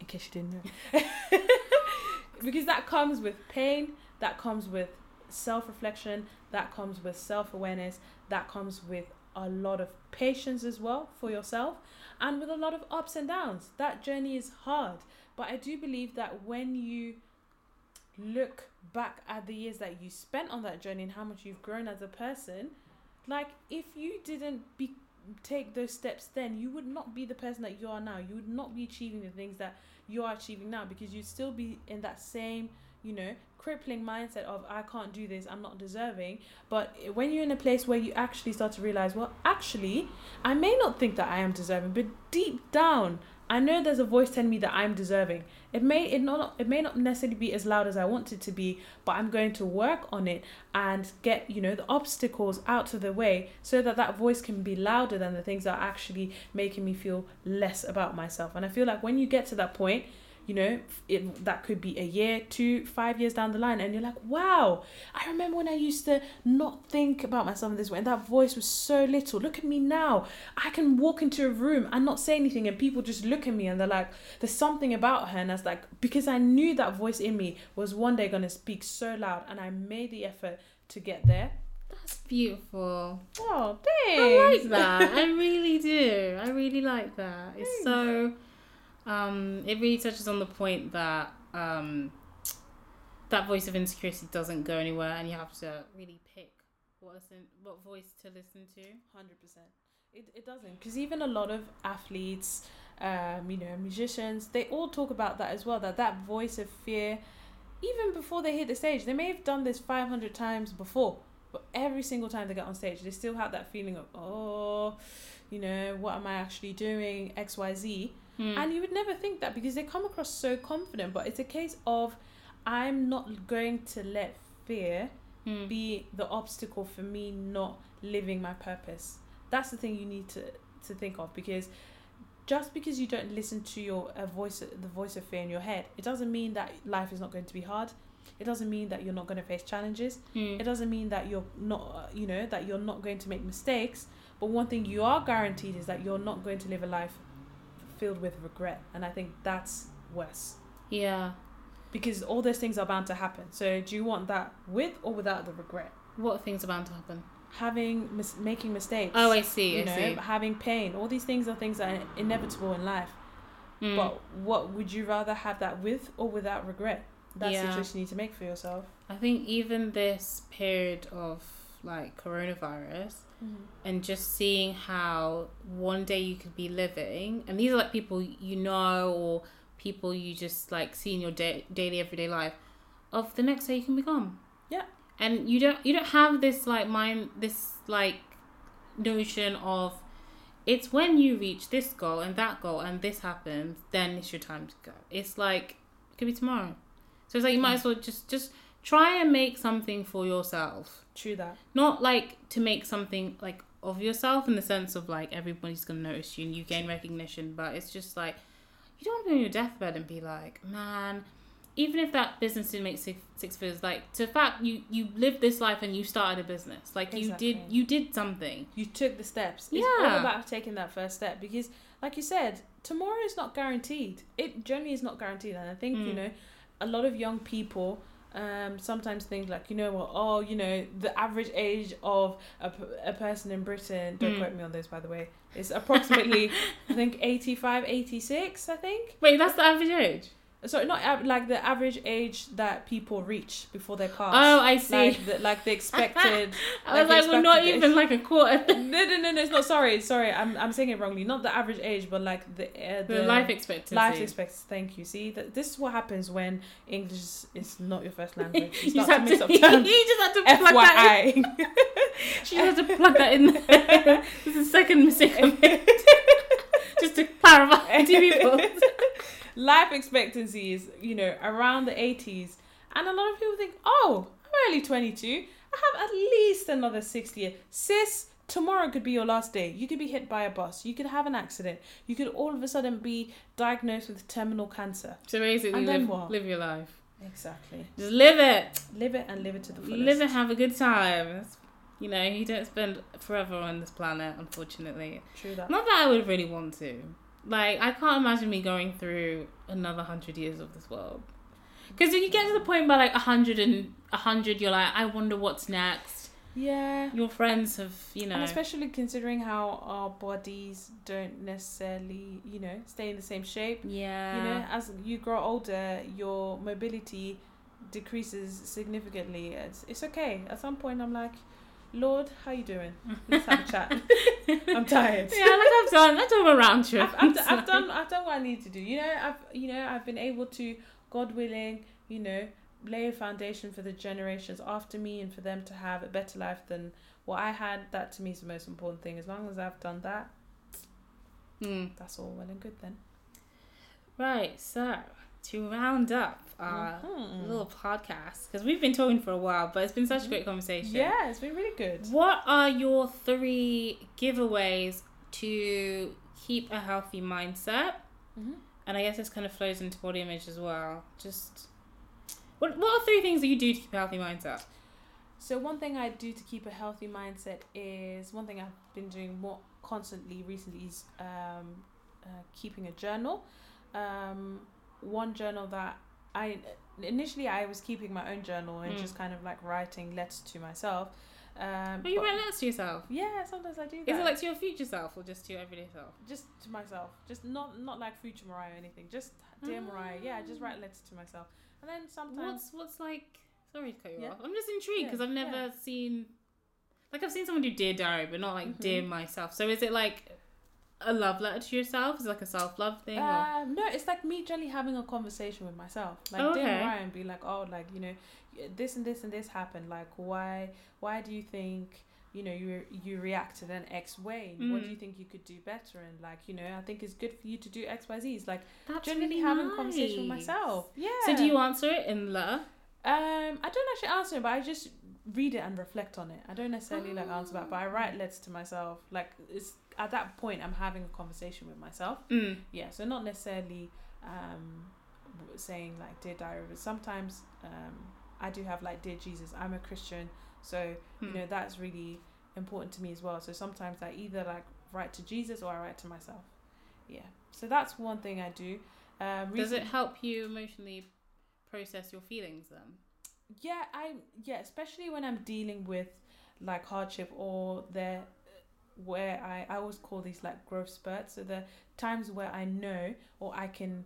in case you didn't know. [LAUGHS] because that comes with pain, that comes with self reflection, that comes with self awareness, that comes with a lot of patience as well for yourself, and with a lot of ups and downs. That journey is hard, but I do believe that when you look back at the years that you spent on that journey and how much you've grown as a person, like if you didn't be take those steps then you would not be the person that you are now you would not be achieving the things that you are achieving now because you'd still be in that same you know crippling mindset of i can't do this i'm not deserving. But when you're in a place where you actually start to realize well actually i may not think that i am deserving but deep down i know there's a voice telling me that i'm deserving. It may it not it may not necessarily be as loud as i want it to be but i'm going to work on it and get you know the obstacles out of the way so that that voice can be louder than the things that are actually making me feel less about myself. And i feel like when you get to that point you know, it, that could be a year, two, five years down the line, and you're like, wow, I remember when I used to not think about myself in this way, and that voice was so little. Look at me now. I can walk into a room and not say anything, and people just look at me and they're like, there's something about her, and I was like, because I knew that voice in me was one day gonna speak so loud, and I made the effort to get there. That's beautiful. Oh, thanks. I like that. I [LAUGHS] really do. I really like that. It's so. Um, it really touches on the point that um, that voice of insecurity doesn't go anywhere, and you have to really pick what listen, what voice to listen to. Hundred percent. It it doesn't because even a lot of athletes, um, you know, musicians, they all talk about that as well. That that voice of fear, even before they hit the stage, they may have done this five hundred times before, but every single time they get on stage, they still have that feeling of oh, you know, what am I actually doing? X Y Z. Hmm. And you would never think that because they come across so confident, but it's a case of I'm not going to let fear Hmm. be the obstacle for me not living my purpose. That's the thing you need to to think of because just because you don't listen to your uh, voice the voice of fear in your head, it doesn't mean that life is not going to be hard. It doesn't mean that you're not going to face challenges. Hmm. It doesn't mean that you're not uh, you know that you're not going to make mistakes. But one thing you are guaranteed is that you're not going to live a life filled with regret, and I think that's worse Yeah. because all those things are bound to happen. So do you want that with or without the regret? What things are bound to happen? Having mis- making mistakes. Oh, I see. you I know, see. having pain. All these things are things that are inevitable in life. Hmm. But what would you rather have that with or without regret? That's Yeah. the choice you need to make for yourself. I think even this period of like coronavirus Mm-hmm. and just seeing how one day you could be living, and these are like people you know or people you just like see in your da- daily everyday life, of the next day you can be gone. Yeah. And you don't you don't have this like mind this like notion of it's when you reach this goal and that goal and this happens then it's your time to go. It's like it could be tomorrow. So it's like you might as well just just try and make something for yourself True that. not like to make something like of yourself in the sense of like everybody's gonna notice you and you gain recognition, but it's just like you don't want to be on your deathbed and be like, man, even if that business didn't make six, six figures, like to fact you you lived this life and you started a business, like you did you did something. You took the steps. It's all Yeah. about taking that first step because, like you said, tomorrow is not guaranteed. It generally is not guaranteed, and I think you Mm. know, a lot of young people um, sometimes think like you know what oh you know the average age of a, a person in britain don't Mm. quote me on this by the way is approximately [LAUGHS] i think 85 86 i think Wait, that's the average age. Sorry not like the average age that people reach before they pass Oh, I see. like the, like the expected [LAUGHS] I was like we're not even like a quarter. [LAUGHS] no no no no it's not sorry sorry i'm, I'm saying it wrongly not the average age but like the uh, the, life expectancy. life expectancy thank you see that this is what happens when english is- is not your first [LAUGHS] language you you, just had to, you just had to plug that in. FYI. She had to plug that in there. this is the second mistake I made. Just to clarify to people. Life expectancy is, you know, around the 80s. And a lot of people think, oh, I'm only 22. I have at least another 60 years. Sis, tomorrow could be your last day. You could be hit by a bus. You could have an accident. You could all of a sudden be diagnosed with terminal cancer. So basically, And then live, what? live your life. Exactly. Just live it. Live it and live it to the fullest. Live and have a good time. You know, you don't spend forever on this planet, unfortunately. True that. Not that I would really want to. Like, I can't imagine me going through another hundred years of this world. Because if you get to the point by like a hundred and a hundred, you're like, I wonder what's next. Yeah. Your friends have, you know, And especially considering how our bodies don't necessarily, you know, stay in the same shape. yeah, you know as you grow older your mobility decreases significantly it's, it's okay at some point i'm like lord how you doing? [LAUGHS] Let's have a chat. [LAUGHS] I'm tired. Yeah, like I've done, I've done a round trip. I've, I've, I've [LAUGHS] done i've done what i need to do. You know i've you know i've been able to god willing you know lay a foundation for the generations after me and for them to have a better life than what i had. That to me is the most important thing. As long as i've done that Hmm. that's all well and good then. Right, so to round up our Mhm. little podcast, because we've been talking for a while, but it's been such a great conversation. yeah it's been really good What are your three giveaways to keep a healthy mindset Mm-hmm. and I guess this kind of flows into body image as well. Just what what are three things that you do to keep a healthy mindset? So one thing I do to keep a healthy mindset is one thing I've been doing more constantly recently is um, uh, keeping a journal. Um, one journal that I initially I was keeping my own journal and Mm. just kind of like writing letters to myself. Um, Oh, you but- write letters to yourself. yeah, sometimes I do that. Is it like to your future self or just to your everyday self? just to myself, just not not like future Morayo or anything. Just dear Morayo, yeah, I just write letters to myself, and then sometimes What's what's like? Sorry to cut you Yeah. off. I'm just intrigued because Yeah, I've never yeah. seen. Like I've seen someone do dear diary, but not like dear Mhm. myself. So is it like a love letter to yourself? Is it like a self love thing? Um, no, it's like me generally having a conversation with myself, like Oh, okay. And be like, oh, like you know, this and this and this happened. Like, why, why do you think you know you you reacted in X way? What do Mm. you think you could do better? And like, you know, I think it's good for you to do X, Y, Z. It's like That's generally really having a conversation with myself. Yeah. So do you answer it in letter? Um, I don't actually answer it, but I just read it and reflect on it. I don't necessarily like answer back, but I write letters to myself. Like it's at that point I'm having a conversation with myself. Mm. Yeah, so not necessarily um saying like dear diary, but sometimes um I do have like dear Jesus. I'm a Christian, so you Hmm. know that's really important to me as well. So sometimes I either like write to Jesus or I write to myself. Yeah, so that's one thing I do. Um, Does it help you emotionally process your feelings then? yeah i yeah especially when i'm dealing with like hardship or the where i i always call these like growth spurts so the times where i know or i can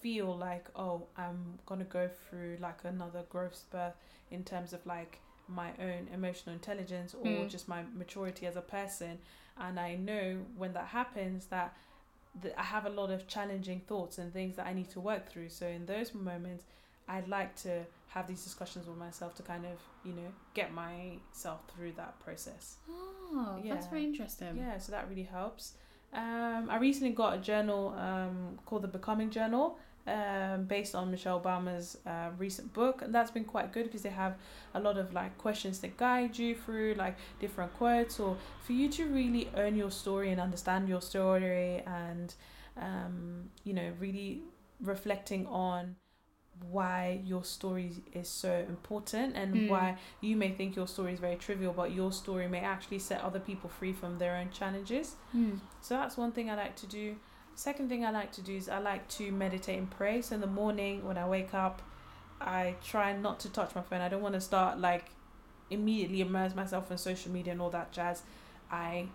feel like oh i'm gonna go through like another growth spurt in terms of like my own emotional intelligence or Mm. just my maturity as a person and i know when that happens that that I have a lot of challenging thoughts and things that I need to work through. So in those moments, I'd like to have these discussions with myself to kind of, you know, get myself through that process. Oh, yeah. that's very interesting. Yeah, so that really helps. Um, I recently got a journal um, called the Becoming Journal, um, based on Michelle Obama's uh, recent book, and that's been quite good because they have a lot of like questions that guide you through like different quotes, or for you to really own your story and understand your story, and um, you know, really reflecting on why your story is so important and Mm. why you may think your story is very trivial, but your story may actually set other people free from their own challenges. Hmm. So that's one thing I like to do. Second thing I like to do is I like to meditate and pray. So in the morning when I wake up, I try not to touch my phone. I don't want to start like immediately immerse myself in social media and all that jazz. I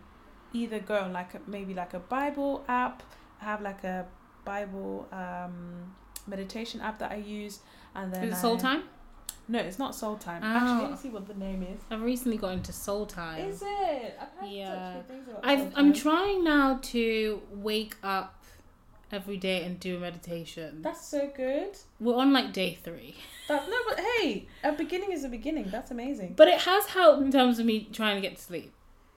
either go on like a, maybe like a Bible app. I have like a Bible um, meditation app that I use, and then Is it Soul I- Time? No, it's not Soul Time. Oh. Actually, let me see what the name is. I've recently got into Soul Time. Is it? Yeah. such good things about I've, I'm trying now to wake up every day and do a meditation. That's so good. We're on like day three. That, no, but hey, a beginning is a beginning. That's amazing. But it has helped in terms of me trying to get to sleep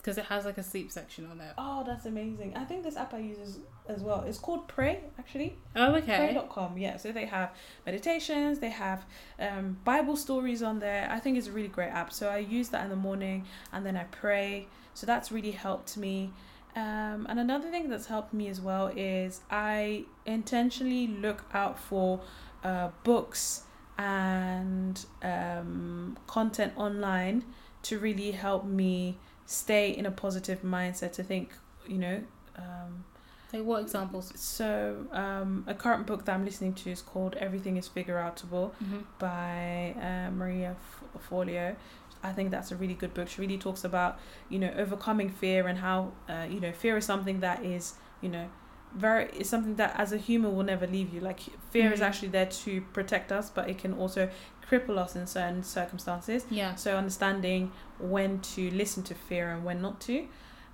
because it has like a sleep section on it. Oh, that's amazing. I think this app I use is, as well. It's called Pray, actually. Oh, okay. Pray.com. Yeah, so they have meditations, they have um, Bible stories on there. I think it's a really great app. So I use that in the morning and then I pray. So that's really helped me. Um, and another thing that's helped me as well is I intentionally look out for uh, books and um, content online to really help me stay in a positive mindset to think, you know, um, Like what examples? so um, a current book that I'm listening to is called Everything is Figure Outable Mm-hmm. by uh, Maria F- Forleo. I think that's a really good book. She really talks about you know overcoming fear and how uh, you know fear is something that is you know very is something that as a human will never leave you. Like fear is Mhm. actually there to protect us, but it can also cripple us in certain circumstances. Yeah. So understanding when to listen to fear and when not to.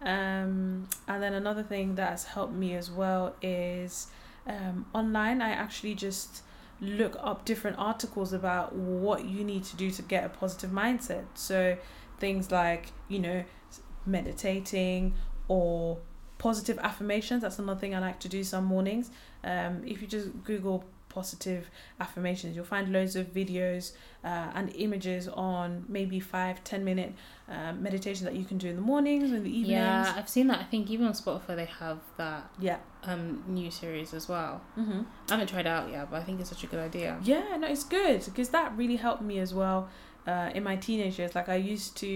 Um, and then another thing that has helped me as well is um, online. I actually just look up different articles about what you need to do to get a positive mindset. So things like you know meditating or positive affirmations. That's another thing I like to do some mornings. Um, if you just Google positive affirmations. You'll find loads of videos uh, and images on maybe five, ten minute uh, meditation that you can do in the mornings and the evenings. Yeah, I've seen that. I think even on Spotify they have that Yeah. um new series as well. Mm-hmm. I haven't tried out yet, but I think it's such a good idea. Yeah, no, it's good because that really helped me as well uh, in my teenage years. Like I used to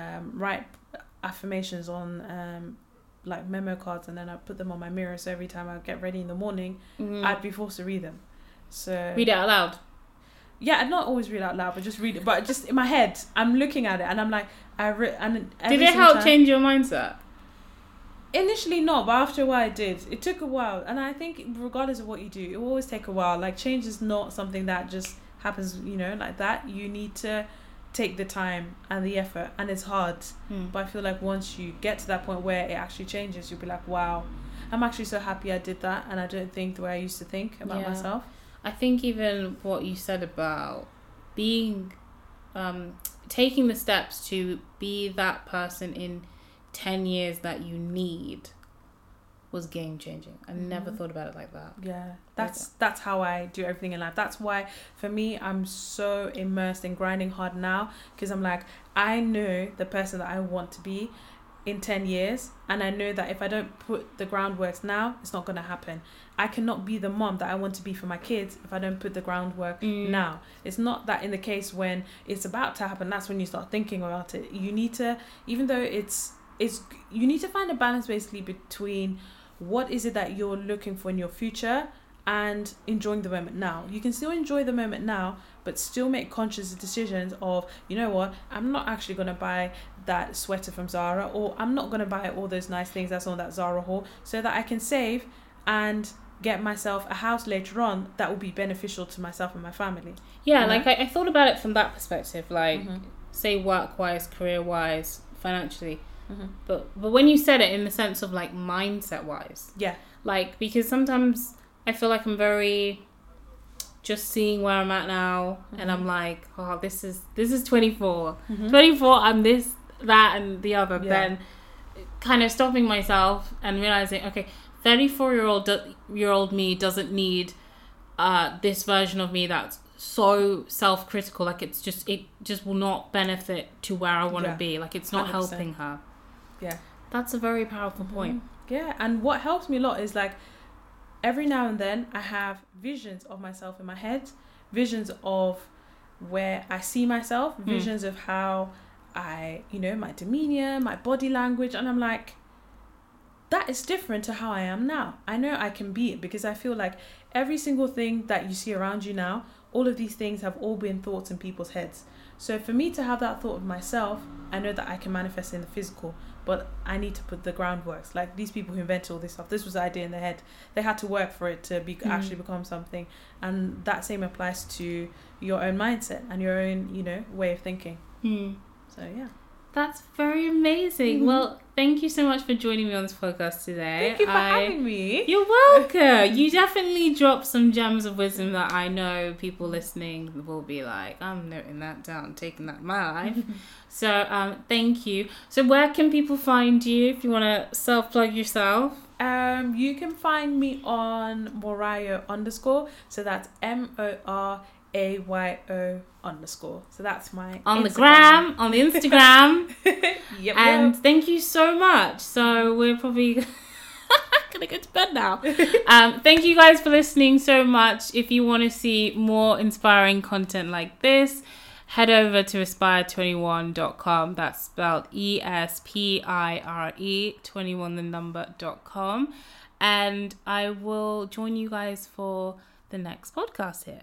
um, write affirmations on um, like memo cards and then I put them on my mirror. So every time I get ready in the morning, Mm. I'd be forced to read them. So Read it out loud. yeah, I'd not always read out loud, but just read it. But just in my head, I'm looking at it and I'm like, I re- and Did it help time- change your mindset? Initially, not, but after a while, it did. It took a while, and I think regardless of what you do, it will always take a while. Like change is not something that just happens, you know, like that. You need to take the time and the effort, and it's hard. Hmm. But I feel like once you get to that point where it actually changes, you'll be like, wow, I'm actually so happy I did that, and I don't think the way I used to think about Yeah. myself. I think even what you said about being, um, taking the steps to be that person in 10 years that you need was game changing. I never Mhm. thought about it like that. Yeah, that's that's how I do everything in life. That's why for me, I'm so immersed in grinding hard now because I'm like, I know the person that I want to be in 10 years and I know that if I don't put the groundworks now, it's not going to happen. I cannot be the mom that I want to be for my kids if I don't put the groundwork Mm. now. It's not that in the case when it's about to happen, that's when you start thinking about it. You need to, even though it's it's you need to find a balance basically between what is it that you're looking for in your future and enjoying the moment now. You can still enjoy the moment now, but still make conscious decisions of, you know what, I'm not actually gonna buy that sweater from Zara or I'm not gonna buy all those nice things that's on that Zara haul so that I can save and get myself a house later on that will be beneficial to myself and my family. Yeah, like I, I thought about it from that perspective, like Mhm. say work wise, career wise, financially. Mhm. But but when you said it in the sense of like mindset wise, Yeah. like because sometimes I feel like I'm very just seeing where I'm at now, and I'm like, oh, this is this is 24. Mhm. 24, I'm this, that, and the other. Yeah. Then kind of stopping myself and realizing, okay, 34 year old year old me doesn't need uh, this version of me that's so self critical. Like it's just it just will not benefit to where I want to Yeah. be. Like it's not 100%. helping her. Yeah. That's a very powerful point. Mhm. Yeah, and what helps me a lot is like every now and then I have visions of myself in my head, visions of where I see myself, Hmm. visions of how I, you know, my demeanor, my body language, and I'm like, that is different to how I am now. I know I can be it because I feel like every single thing that you see around you now, all of these things have all been thoughts in people's heads. So for me to have that thought of myself, I know that I can manifest in the physical, but I need to put the groundwork. Like these people who invented all this stuff, this was the idea in their head. They had to work for it to be Mm. actually become something, and that same applies to your own mindset and your own, you know, way of thinking. Hmm. So yeah, That's very amazing. Mhm. Well, thank you so much for joining me on this podcast today. thank you for I- having me. You're welcome. you definitely dropped some gems of wisdom that I know people listening will be like, I'm noting that down, taking that in my life. [LAUGHS] so, um, thank you. So, where can people find you if you want to self plug yourself? Um, you can find me on Morayo underscore. So that's M O R A Y O underscore. So that's my On the gram, on the Instagram. [LAUGHS] yep, and yep. thank you so much. So, we're probably. [LAUGHS] gonna go to bed now. [LAUGHS] um, thank you guys for listening so much. If you want to see more inspiring content like this, head over to aspire21.com. That's spelled E S P I R E 21 the number.com. And I will join you guys for the next podcast here.